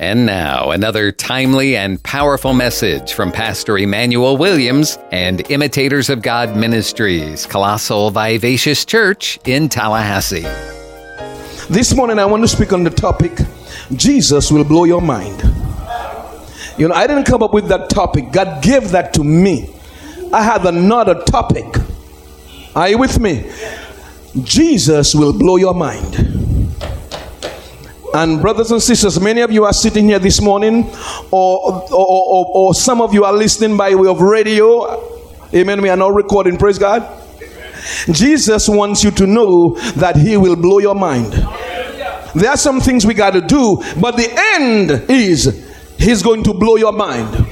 And now, another timely and powerful message from Pastor Emmanuel Williams and Imitators of God Ministries, Colossal Vivacious Church in Tallahassee. This morning, I want to speak on the topic Jesus will blow your mind. You know, I didn't come up with that topic, God gave that to me. I had another topic. Are you with me? Jesus will blow your mind. And brothers and sisters, many of you are sitting here this morning, or, or, or, or some of you are listening by way of radio. Amen. We are now recording. Praise God. Jesus wants you to know that He will blow your mind. There are some things we got to do, but the end is He's going to blow your mind.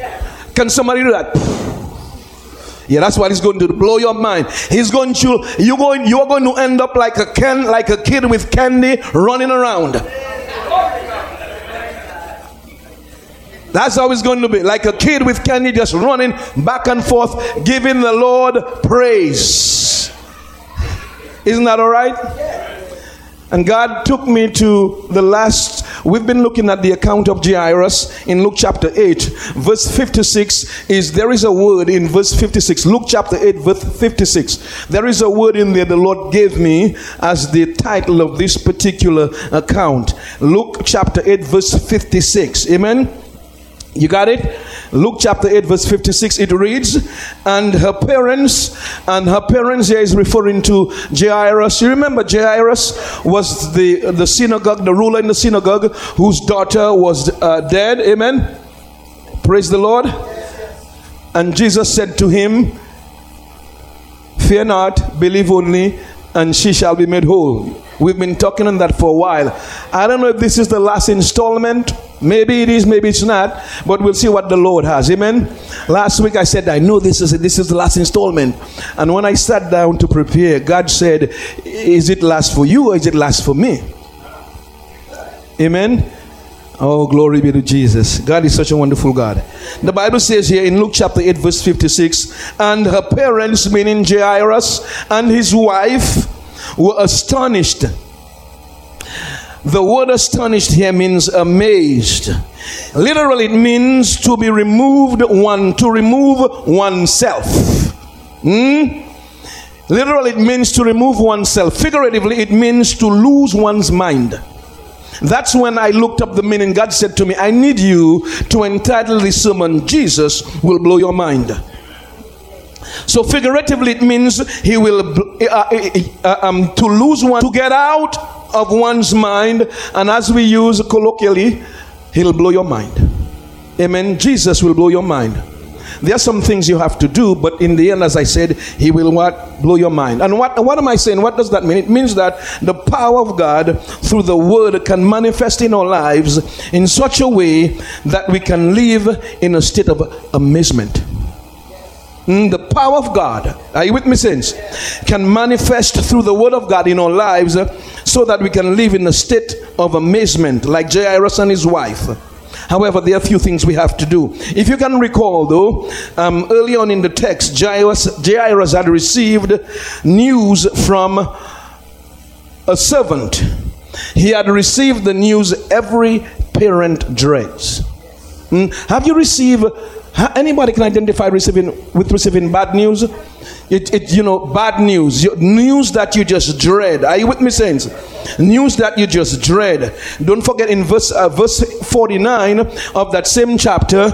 Can somebody do that? Yeah, that's what he's going to do. Blow your mind. He's going to you're going you're going to end up like a can like a kid with candy running around. That's how it's going to be. Like a kid with candy just running back and forth, giving the Lord praise. Isn't that all right? And God took me to the last, we've been looking at the account of Jairus in Luke chapter 8. Verse 56 is, there is a word in verse 56. Luke chapter 8, verse 56. There is a word in there the Lord gave me as the title of this particular account. Luke chapter 8, verse 56. Amen. You got it? Luke chapter 8, verse 56, it reads, And her parents, and her parents here is referring to Jairus. You remember Jairus was the, the synagogue, the ruler in the synagogue, whose daughter was uh, dead. Amen. Praise the Lord. And Jesus said to him, Fear not, believe only, and she shall be made whole. We've been talking on that for a while. I don't know if this is the last installment. Maybe it is, maybe it's not, but we'll see what the Lord has. Amen. Last week I said, I know this is this is the last installment. And when I sat down to prepare, God said, Is it last for you or is it last for me? Amen. Oh, glory be to Jesus. God is such a wonderful God. The Bible says here in Luke chapter 8, verse 56, and her parents, meaning Jairus, and his wife were astonished. The word astonished here means amazed. Literally, it means to be removed one, to remove oneself. Hmm? Literally, it means to remove oneself. Figuratively, it means to lose one's mind. That's when I looked up the meaning. God said to me, I need you to entitle this sermon, Jesus Will Blow Your Mind. So figuratively, it means he will uh, uh, uh, um, to lose one, to get out of one's mind, and as we use colloquially, he'll blow your mind. Amen. Jesus will blow your mind. There are some things you have to do, but in the end, as I said, He will what blow your mind. And what what am I saying? What does that mean? It means that the power of God through the Word can manifest in our lives in such a way that we can live in a state of amazement. Mm, the power of God, are you with me, saints? Can manifest through the Word of God in our lives uh, so that we can live in a state of amazement, like Jairus and his wife. However, there are a few things we have to do. If you can recall, though, um, early on in the text, Jairus, Jairus had received news from a servant. He had received the news every parent dreads. Mm, have you received Anybody can identify receiving with receiving bad news? It, it, you know, bad news, news that you just dread. Are you with me, saints? News that you just dread. Don't forget in verse uh, verse 49 of that same chapter,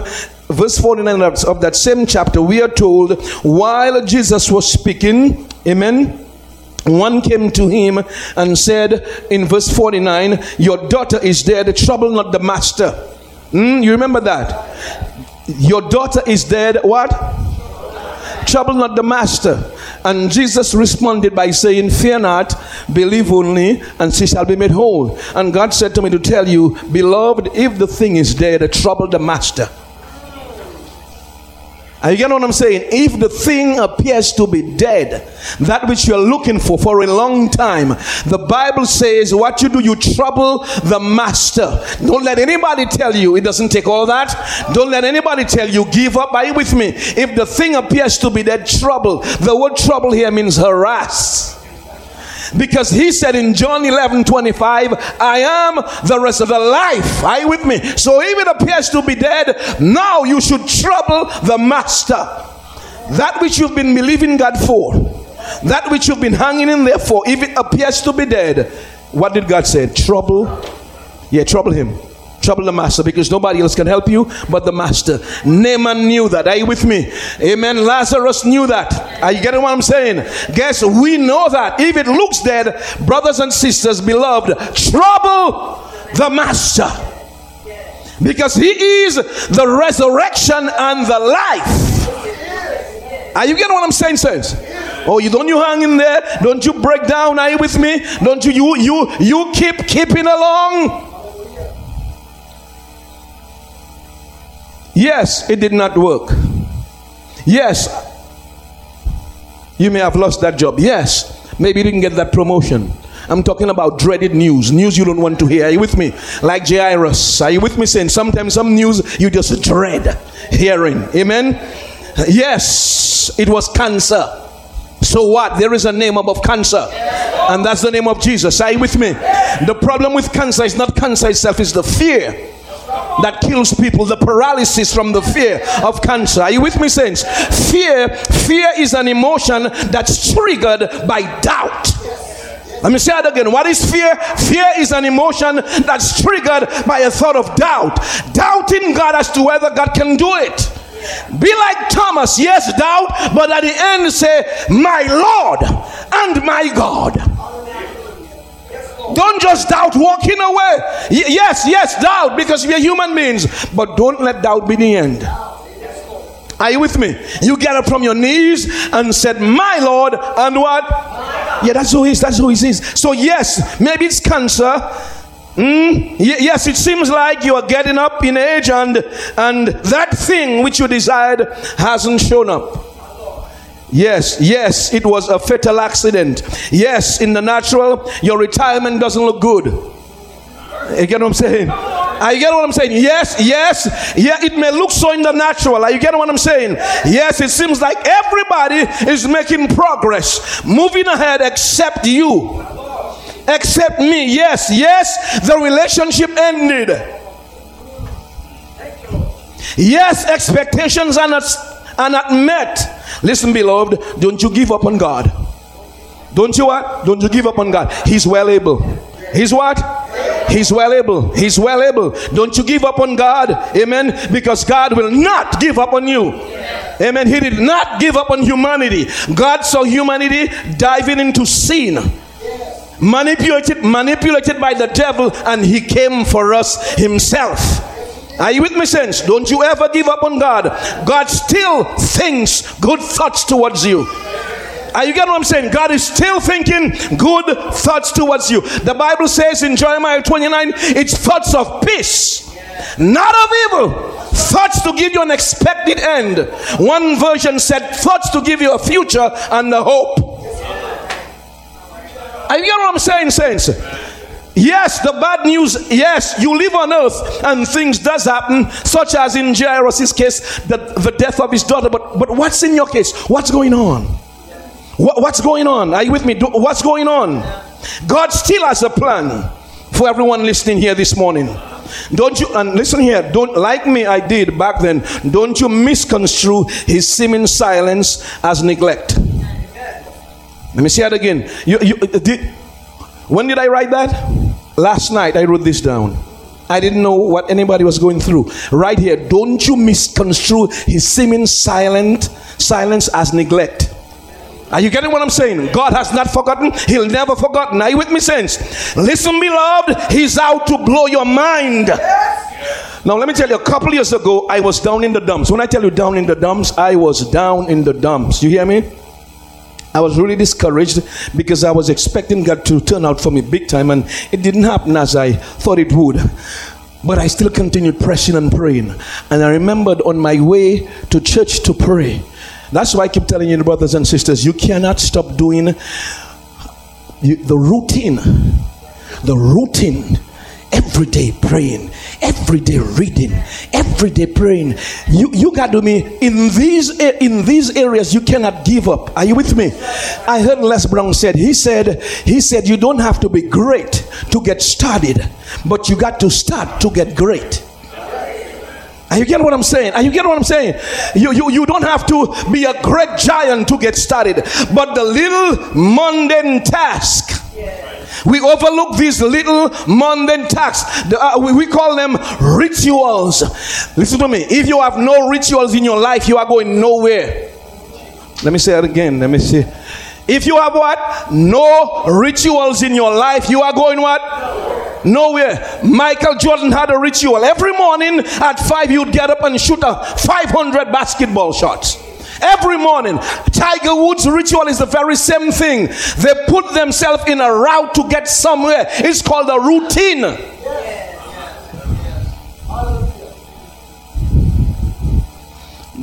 verse 49 of that same chapter, we are told while Jesus was speaking, amen. One came to him and said in verse 49, Your daughter is dead, trouble not the master. Mm, you remember that? Your daughter is dead. What? Trouble not the master. And Jesus responded by saying, Fear not, believe only, and she shall be made whole. And God said to me to tell you, Beloved, if the thing is dead, trouble the master. Are you getting what I'm saying? If the thing appears to be dead, that which you're looking for for a long time, the Bible says, What you do, you trouble the master. Don't let anybody tell you it doesn't take all that. Don't let anybody tell you give up. Are you with me? If the thing appears to be dead, trouble. The word trouble here means harass. Because he said in John 11 25, I am the rest of the life. Are you with me? So if it appears to be dead, now you should trouble the master. That which you've been believing God for, that which you've been hanging in there for, if it appears to be dead, what did God say? Trouble. Yeah, trouble him trouble the master because nobody else can help you but the master. Naaman knew that. Are you with me? Amen. Lazarus knew that. Are you getting what I'm saying? Guess we know that. If it looks dead, brothers and sisters, beloved, trouble the master. Because he is the resurrection and the life. Are you getting what I'm saying, saints? Oh, you don't you hang in there? Don't you break down? Are you with me? Don't you you you you keep keeping along? Yes, it did not work. Yes, you may have lost that job. Yes, maybe you didn't get that promotion. I'm talking about dreaded news, news you don't want to hear. Are you with me? Like Jairus. Are you with me saying sometimes some news you just dread hearing? Amen. Yes, it was cancer. So what? There is a name above cancer, and that's the name of Jesus. Are you with me? The problem with cancer is not cancer itself, it's the fear that kills people, the paralysis from the fear of cancer. Are you with me, saints? Fear, fear is an emotion that's triggered by doubt. Let me say it again. What is fear? Fear is an emotion that's triggered by a thought of doubt. Doubting God as to whether God can do it. Be like Thomas, yes, doubt, but at the end say, My Lord and my God. Don't just doubt walking away. Y- yes, yes, doubt because we are human beings, but don't let doubt be the end. Are you with me? You get up from your knees and said, My Lord, and what? Yeah, that's who he is. That's who he is. So, yes, maybe it's cancer. Mm, yes, it seems like you are getting up in age and and that thing which you desired hasn't shown up. Yes, yes, it was a fatal accident. Yes, in the natural, your retirement doesn't look good. You get what I'm saying? Are you get what I'm saying? Yes, yes, yeah, it may look so in the natural. Are you get what I'm saying? Yes, it seems like everybody is making progress, moving ahead except you. Except me. Yes, yes, the relationship ended. Yes, expectations are not, are not met. Listen, beloved, don't you give up on God. Don't you what? Don't you give up on God. He's well able. He's what? He's well able. He's well able. Don't you give up on God. Amen. Because God will not give up on you. Amen. He did not give up on humanity. God saw humanity diving into sin. Manipulated, manipulated by the devil, and he came for us himself. Are you with me, saints? Don't you ever give up on God. God still thinks good thoughts towards you. Are you getting what I'm saying? God is still thinking good thoughts towards you. The Bible says in Jeremiah 29, it's thoughts of peace, not of evil. Thoughts to give you an expected end. One version said thoughts to give you a future and a hope. Are you getting what I'm saying, saints? Yes, the bad news, yes, you live on earth and things does happen, such as in Jairus' case, the, the death of his daughter. But, but what's in your case? What's going on? What, what's going on? Are you with me? Do, what's going on? God still has a plan for everyone listening here this morning. Don't you, and listen here, don't, like me, I did back then, don't you misconstrue his seeming silence as neglect. Let me say it again. You, you, uh, did, when did I write that? Last night I wrote this down. I didn't know what anybody was going through. Right here, don't you misconstrue his seeming silent silence as neglect. Are you getting what I'm saying? God has not forgotten. He'll never forgotten. Are you with me, saints? Listen, beloved, he's out to blow your mind. Now, let me tell you, a couple years ago, I was down in the dumps. When I tell you down in the dumps, I was down in the dumps. You hear me? I was really discouraged because I was expecting God to turn out for me big time, and it didn't happen as I thought it would. But I still continued pressing and praying. And I remembered on my way to church to pray. That's why I keep telling you, brothers and sisters, you cannot stop doing the routine. The routine every day praying every day reading, every day praying. You you got to me in these in these areas you cannot give up. Are you with me? I heard Les Brown said he said he said you don't have to be great to get started, but you got to start to get great. Are you getting what I'm saying? Are you getting what I'm saying? You, you, you don't have to be a great giant to get started, but the little mundane task. We overlook these little mundane tasks. Uh, we, call them rituals. Listen to me. If you have no rituals in your life, you are going nowhere. Let me say it again. Let me see. If you have what? No rituals in your life, you are going what? Nowhere. Michael Jordan had a ritual. Every morning at 5, he would get up and shoot a 500 basketball shots. Every morning. Tiger Woods' ritual is the very same thing. They put themselves in a route to get somewhere. It's called a routine.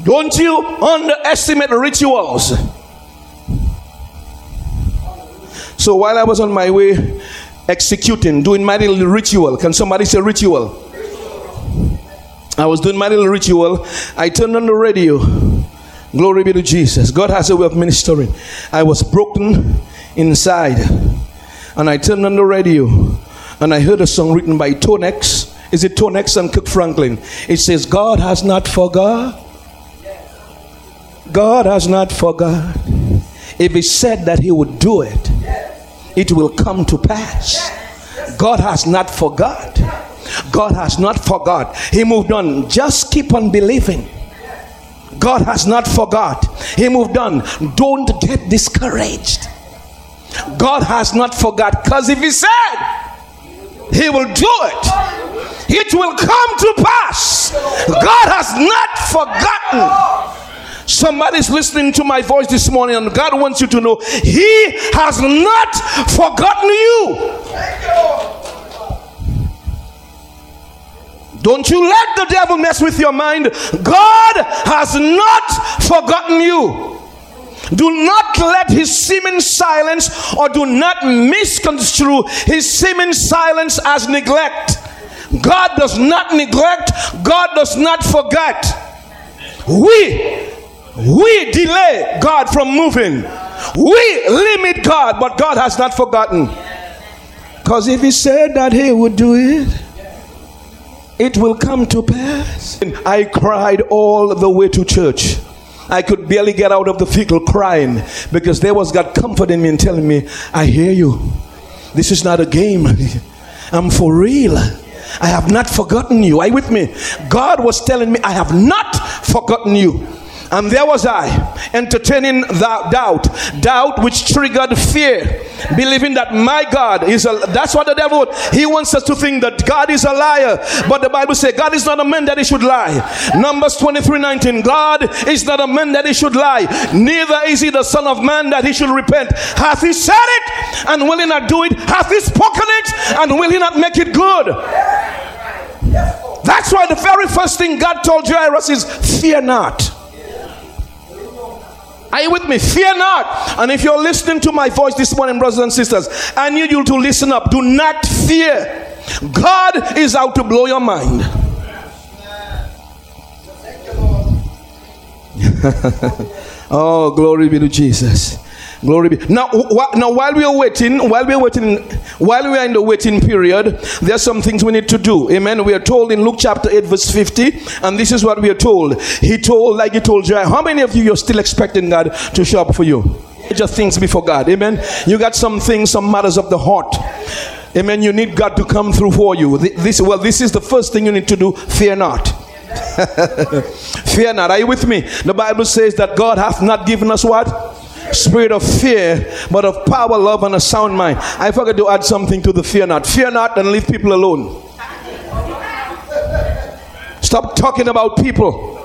Don't you underestimate rituals. So while I was on my way executing, doing my little ritual, can somebody say ritual? I was doing my little ritual. I turned on the radio. Glory be to Jesus. God has a way of ministering. I was broken inside. And I turned on the radio and I heard a song written by Tonex. Is it Tonex and Kirk Franklin? It says, God has not forgot. God has not forgot. If He said that He would do it, it will come to pass. God has not forgot. God has not forgot. He moved on. Just keep on believing. God has not forgot. He moved on. Don't get discouraged. God has not forgot because if He said He will do it, it will come to pass. God has not forgotten. Somebody's listening to my voice this morning, and God wants you to know He has not forgotten you. Don't you let the devil mess with your mind. God has not forgotten you. Do not let his seeming silence or do not misconstrue his seeming silence as neglect. God does not neglect, God does not forget. We we delay God from moving. We limit God, but God has not forgotten. Because if He said that He would do it, it will come to pass. I cried all the way to church. I could barely get out of the vehicle crying because there was God comforting me and telling me, I hear you. This is not a game. I'm for real. I have not forgotten you. Are you with me? God was telling me, I have not forgotten you. And there was I, entertaining that doubt, doubt which triggered fear, believing that my God is a. That's what the devil. He wants us to think that God is a liar, but the Bible says God is not a man that he should lie. Numbers 23, 19. God is not a man that he should lie, neither is he the son of man that he should repent. Hath he said it, and will he not do it? Hath he spoken it, and will he not make it good? That's why the very first thing God told Jairus is, "Fear not." Are you with me? Fear not. And if you're listening to my voice this morning, brothers and sisters, I need you to listen up. Do not fear. God is out to blow your mind. oh, glory be to Jesus. Glory be. Now, wh- now while we are waiting, while we are waiting, while we are in the waiting period, there are some things we need to do. Amen. We are told in Luke chapter 8, verse 50, and this is what we are told. He told, like he told Jair, how many of you are still expecting God to show up for you? Just things before God. Amen. You got some things, some matters of the heart. Amen. You need God to come through for you. This well, this is the first thing you need to do. Fear not. Fear not. Are you with me? The Bible says that God hath not given us what? Spirit of fear, but of power, love, and a sound mind. I forgot to add something to the fear not. Fear not and leave people alone. Stop talking about people.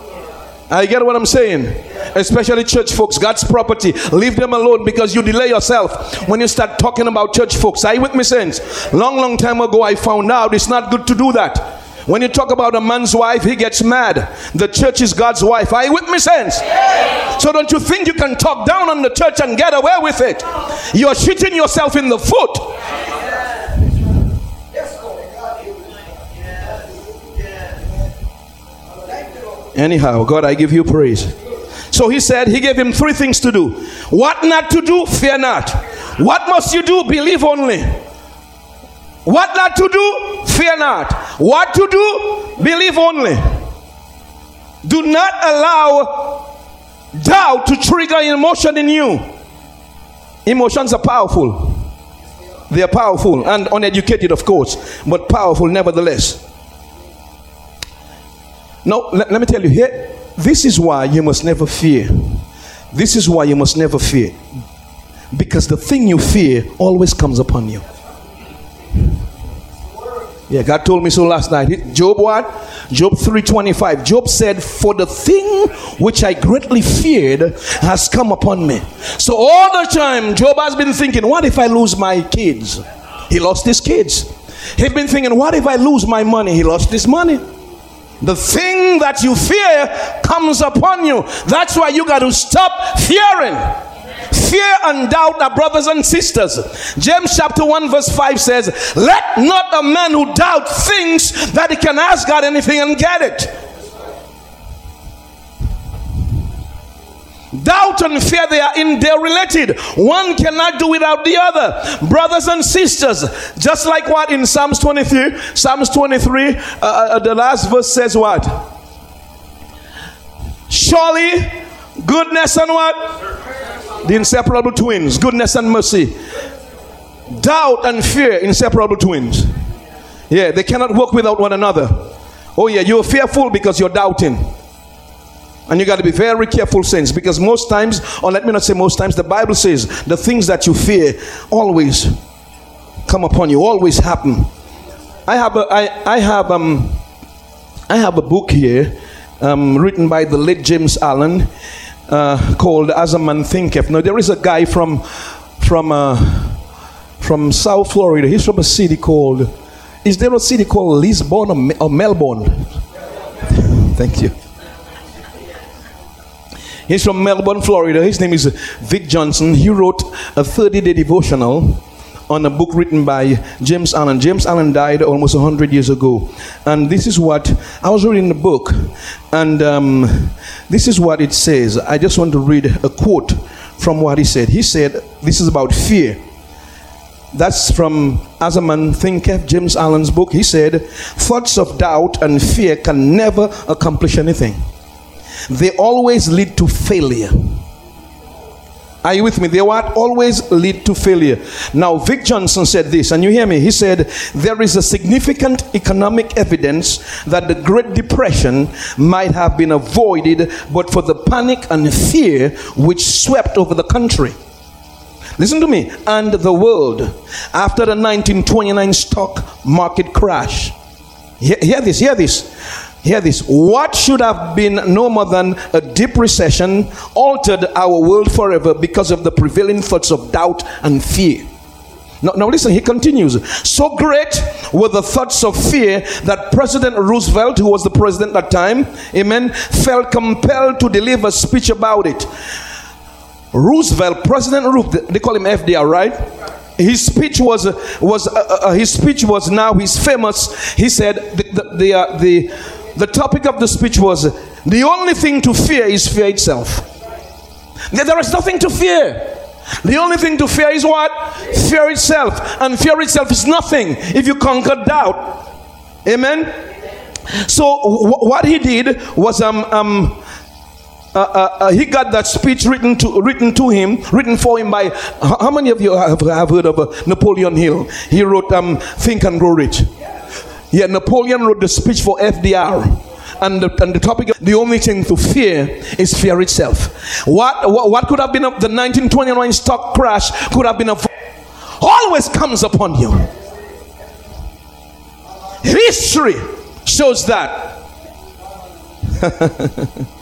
I get what I'm saying. Especially church folks, God's property. Leave them alone because you delay yourself when you start talking about church folks. Are you with me, saints? Long, long time ago, I found out it's not good to do that. When you talk about a man's wife, he gets mad. The church is God's wife. Are you with me, sense? So don't you think you can talk down on the church and get away with it? You're shooting yourself in the foot. Anyhow, God, I give you praise. So he said, He gave him three things to do. What not to do? Fear not. What must you do? Believe only. What not to do? Fear not. What to do? Believe only. Do not allow doubt to trigger emotion in you. Emotions are powerful. They are powerful and uneducated, of course, but powerful nevertheless. Now, let, let me tell you here, this is why you must never fear. This is why you must never fear. Because the thing you fear always comes upon you. Yeah, God told me so last night. Job what? Job 325. Job said, For the thing which I greatly feared has come upon me. So all the time, Job has been thinking, What if I lose my kids? He lost his kids. He's been thinking, What if I lose my money? He lost his money. The thing that you fear comes upon you. That's why you got to stop fearing. Fear and doubt are brothers and sisters. James chapter 1, verse 5 says, Let not a man who doubt thinks that he can ask God anything and get it. Doubt and fear, they are in. One cannot do without the other. Brothers and sisters, just like what in Psalms 23, Psalms 23, uh, uh, the last verse says what? Surely goodness and what? The inseparable twins, goodness and mercy. Doubt and fear, inseparable twins. Yeah, they cannot work without one another. Oh, yeah, you're fearful because you're doubting. And you got to be very careful, saints, because most times, or let me not say most times, the Bible says the things that you fear always come upon you, always happen. I have a, I, I have um, I have a book here, um, written by the late James Allen, uh, called "As a Man Thinketh." Now there is a guy from from uh, from South Florida. He's from a city called. Is there a city called Lisbon or, or Melbourne? Thank you. He's from Melbourne, Florida. His name is Vic Johnson. He wrote a 30 day devotional on a book written by James Allen. James Allen died almost 100 years ago. And this is what I was reading the book, and um, this is what it says. I just want to read a quote from what he said. He said, This is about fear. That's from As a Man James Allen's book. He said, Thoughts of doubt and fear can never accomplish anything they always lead to failure. Are you with me? They what always lead to failure. Now, Vic Johnson said this, and you hear me. He said, There is a significant economic evidence that the Great Depression might have been avoided but for the panic and fear which swept over the country. Listen to me, and the world after the 1929 stock market crash. Hear, hear this, hear this. Hear this. What should have been no more than a deep recession altered our world forever because of the prevailing thoughts of doubt and fear. Now, now listen, he continues. So great were the thoughts of fear that President Roosevelt, who was the president at that time, amen, felt compelled to deliver a speech about it. Roosevelt, President Roosevelt, they call him FDR, right? his speech was was uh, uh, his speech was now he's famous he said the the the, uh, the the topic of the speech was the only thing to fear is fear itself. There is nothing to fear. The only thing to fear is what? Fear itself. And fear itself is nothing if you conquer doubt. Amen. So what he did was um um uh, uh, uh, he got that speech written to written to him, written for him by. How many of you have, have heard of uh, Napoleon Hill? He wrote um, "Think and Grow Rich." Yeah, Napoleon wrote the speech for FDR. And the, and the topic, the only thing to fear is fear itself. What, what, what could have been a, the 1929 stock crash could have been a always comes upon you. History shows that.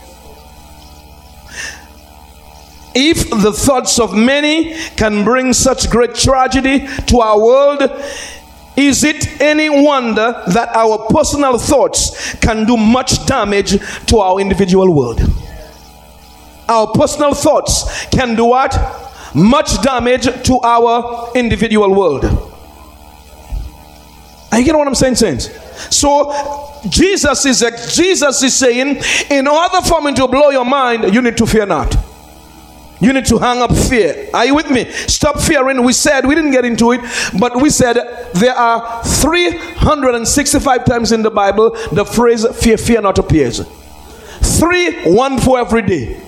if the thoughts of many can bring such great tragedy to our world, is it any wonder that our personal thoughts can do much damage to our individual world? Our personal thoughts can do what? Much damage to our individual world. Are you getting what I'm saying, saints? So Jesus is Jesus is saying, in order for me to blow your mind, you need to fear not. You need to hang up fear. Are you with me? Stop fearing. We said, we didn't get into it, but we said there are 365 times in the Bible the phrase fear, fear not appears. Three, one for every day.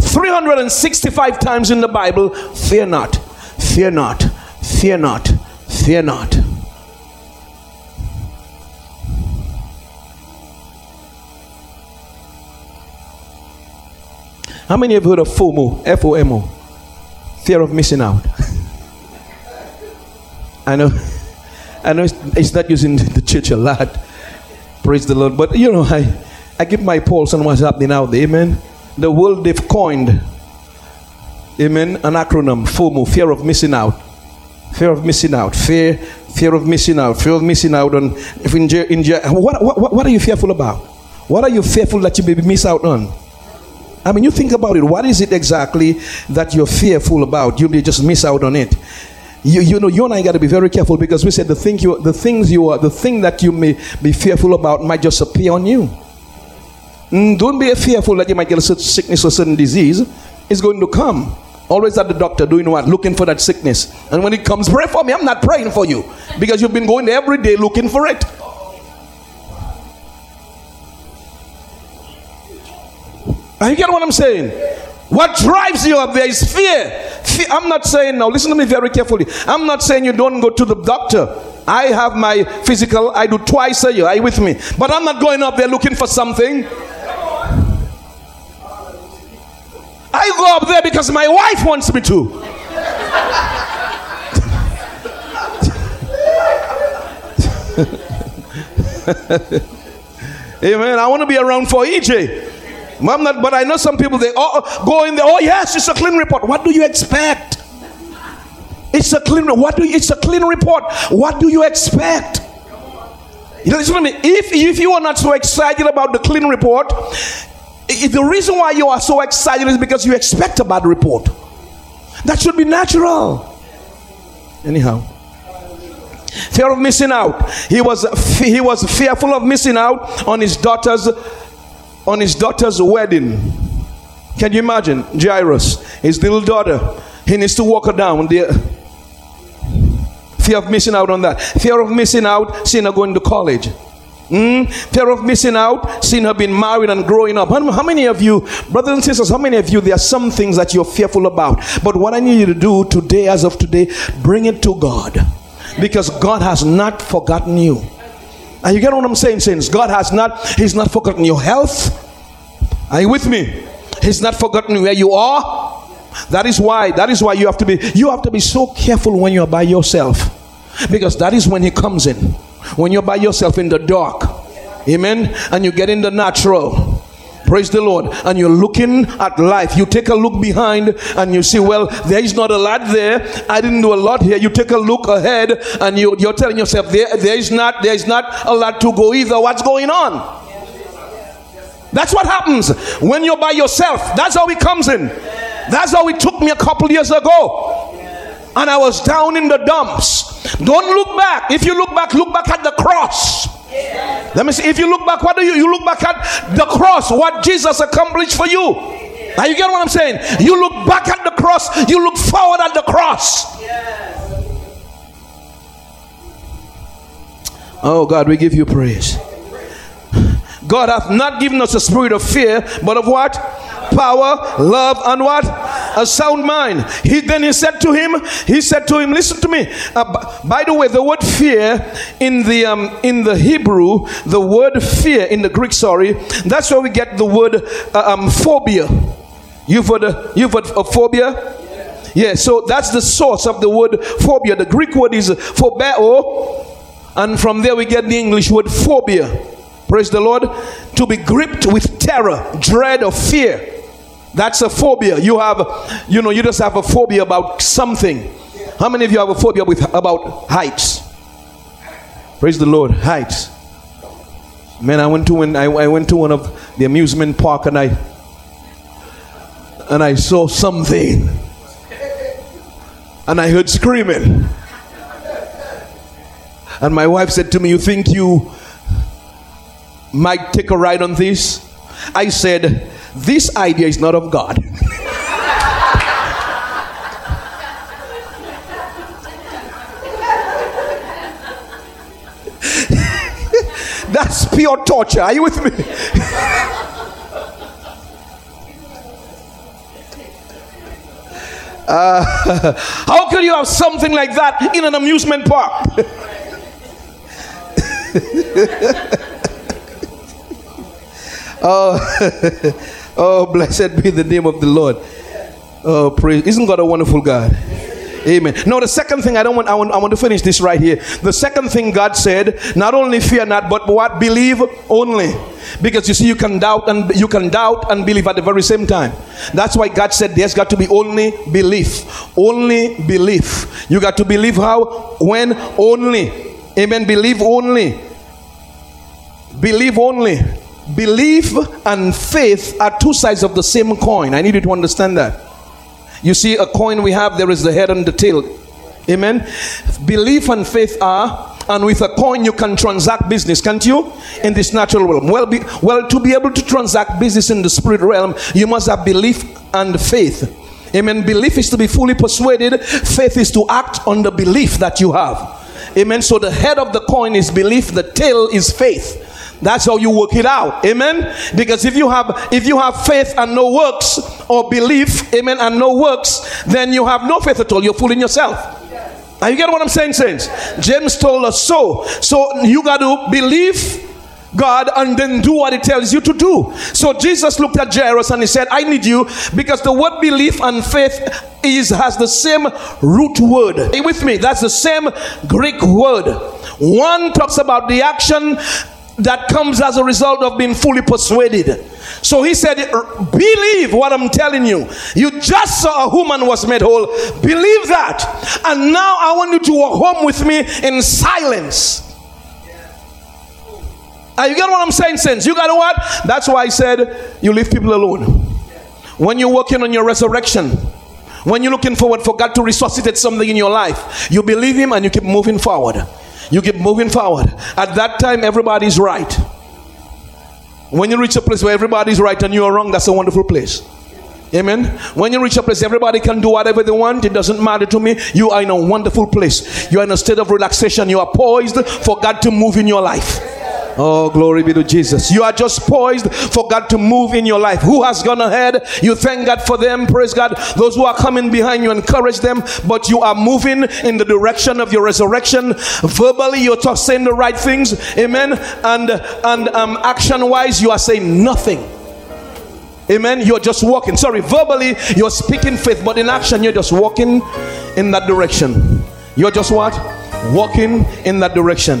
365 times in the Bible, fear not, fear not, fear not, fear not. How many have heard of FOMO? F O M O. Fear of missing out. I know, I know it's, it's not using the church a lot. Praise the Lord. But you know, I, I give my pulse on what's happening out there. Amen. The world they've coined, amen, an acronym FOMO, fear of missing out. Fear of missing out. Fear, fear of missing out. Fear of missing out on. If in, in, what, what, what are you fearful about? What are you fearful that you may miss out on? I mean, you think about it. What is it exactly that you're fearful about? You may just miss out on it. You, you know, you and I got to be very careful because we said the thing you, the things you are, the thing that you may be fearful about might just appear on you. Mm, don't be fearful that you might get a certain sickness or certain disease. It's going to come. Always at the doctor doing what? Looking for that sickness. And when it comes, pray for me. I'm not praying for you because you've been going every day looking for it. Are you get what I'm saying? What drives you up there is fear. fear. I'm not saying now, listen to me very carefully. I'm not saying you don't go to the doctor. I have my physical, I do twice a year. Are you with me? But I'm not going up there looking for something. I go up there because my wife wants me to. Amen. I want to be around for EJ. I'm not, but I know some people they oh, oh, go in there. Oh yes, it's a clean report. What do you expect? It's a clean. What do you, it's a clean report? What do you expect? You listen to me. If if you are not so excited about the clean report, the reason why you are so excited is because you expect a bad report. That should be natural. Anyhow, fear of missing out. He was he was fearful of missing out on his daughter's on his daughter's wedding. Can you imagine? Jairus, his little daughter, he needs to walk her down there. Fear of missing out on that. Fear of missing out, seeing her going to college. Mm? Fear of missing out, seeing her being married and growing up. How, how, many of you, brothers and sisters, how many of you, there are some things that you're fearful about? But what I need you to do today, as of today, bring it to God. Because God has not forgotten you. And you get what I'm saying, saints? God has not, He's not forgotten your health. Are you with me? He's not forgotten where you are. That is why, that is why you have to be, you have to be so careful when you're by yourself. Because that is when He comes in. When you're by yourself in the dark. Amen. And you get in the natural. Praise the Lord. And you're looking at life. You take a look behind and you see, well, there is not a lot there. I didn't do a lot here. You take a look ahead and you, you're telling yourself, there, there is not there is not a lot to go either. What's going on? That's what happens when you're by yourself. That's how it comes in. That's how it took me a couple years ago. And I was down in the dumps. Don't look back. If you look back, look back at the cross. Let me see. If you look back, what do you? You look back at the cross, what Jesus accomplished for you. Now you get what I'm saying? You look back at the cross, you look forward at the cross. Oh God, we give you praise. God hath not given us a spirit of fear, but of what? Power, love, and what? A sound mind. He then he said to him, he said to him, listen to me. Uh, by the way, the word fear in the um, in the Hebrew, the word fear in the Greek, sorry, that's where we get the word uh, um, phobia. You've heard, uh, you've heard of phobia? Yeah, so that's the source of the word phobia. The Greek word is phobeo, and from there we get the English word phobia. Praise the Lord. To be gripped with terror, dread, or fear. That's a phobia. You have, you know, you just have a phobia about something. How many of you have a phobia with about heights? Praise the Lord. Heights. Man, I went to when I, I went to one of the amusement park and I and I saw something. And I heard screaming. And my wife said to me, You think you might take a ride on this. I said, This idea is not of God. That's pure torture. Are you with me? Uh, how could you have something like that in an amusement park? Oh, oh, blessed be the name of the Lord. Oh, praise. Isn't God a wonderful God? Amen. No, the second thing I don't want I, want, I want to finish this right here. The second thing God said, not only fear not, but what? Believe only. Because you see, you can doubt and you can doubt and believe at the very same time. That's why God said there's got to be only belief. Only belief. You got to believe how? When? Only. Amen. Believe only. Believe only. Belief and faith are two sides of the same coin. I need you to understand that. You see, a coin we have, there is the head and the tail. Amen. Belief and faith are, and with a coin you can transact business, can't you? In this natural realm. Well, be, well, to be able to transact business in the spirit realm, you must have belief and faith. Amen. Belief is to be fully persuaded. Faith is to act on the belief that you have. Amen. So the head of the coin is belief. The tail is faith. That's how you work it out. Amen. Because if you have if you have faith and no works or belief, amen, and no works, then you have no faith at all. You're fooling yourself. Are you get what I'm saying, saints? James told us so. So you got to believe God and then do what He tells you to do. So Jesus looked at Jairus and he said, I need you because the word belief and faith is has the same root word. With me? That's the same Greek word. One talks about the action that comes as a result of being fully persuaded. So he said, Believe what I'm telling you. You just saw a woman was made whole. Believe that. And now I want you to walk home with me in silence. Are you get what I'm saying, Sense? You got what? That's why I said you leave people alone. When you're working on your resurrection, when you're looking forward for God to resuscitate something in your life, you believe Him and you keep moving forward. You keep moving forward. At that time, everybody's right. When you reach a place where everybody's right and you are wrong, that's a wonderful place. Amen. When you reach a place, everybody can do whatever they want. It doesn't matter to me. You are in a wonderful place. You are in a state of relaxation. You are poised for God to move in your life. Oh, glory be to Jesus. You are just poised for God to move in your life. Who has gone ahead? You thank God for them. Praise God. Those who are coming behind you, encourage them. But you are moving in the direction of your resurrection. Verbally, you're saying the right things. Amen. And and um, action wise, you are saying nothing. Amen. You're just walking. Sorry, verbally, you're speaking faith, but in action, you're just walking in that direction. You're just what? Walking in that direction.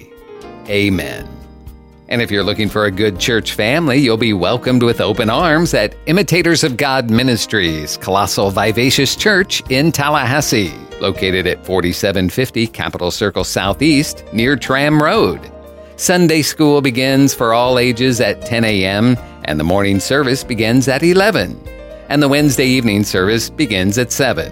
Amen. And if you're looking for a good church family, you'll be welcomed with open arms at Imitators of God Ministries, Colossal Vivacious Church in Tallahassee, located at 4750 Capitol Circle Southeast near Tram Road. Sunday school begins for all ages at 10 a.m., and the morning service begins at 11. And the Wednesday evening service begins at 7.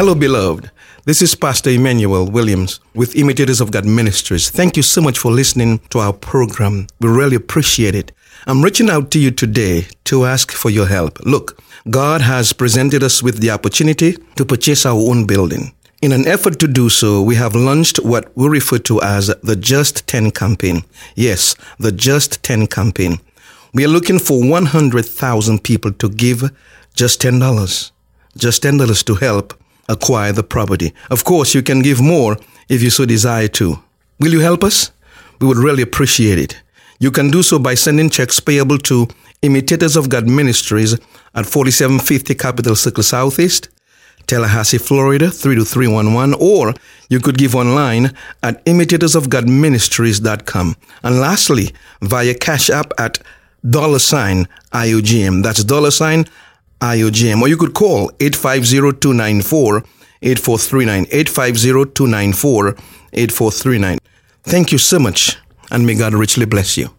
Hello, beloved. This is Pastor Emmanuel Williams with Imitators of God Ministries. Thank you so much for listening to our program. We really appreciate it. I'm reaching out to you today to ask for your help. Look, God has presented us with the opportunity to purchase our own building. In an effort to do so, we have launched what we refer to as the Just 10 campaign. Yes, the Just 10 campaign. We are looking for 100,000 people to give just $10. Just $10 to help acquire the property. Of course, you can give more if you so desire to. Will you help us? We would really appreciate it. You can do so by sending checks payable to Imitators of God Ministries at 4750 Capital Circle Southeast, Tallahassee, Florida 32311, or you could give online at imitatorofgodministries.com. And lastly, via Cash App at dollar sign IOGM. That's dollar sign IOGM. Or you could call 850-294 8439. 850-294 8439. Thank you so much, and may God richly bless you.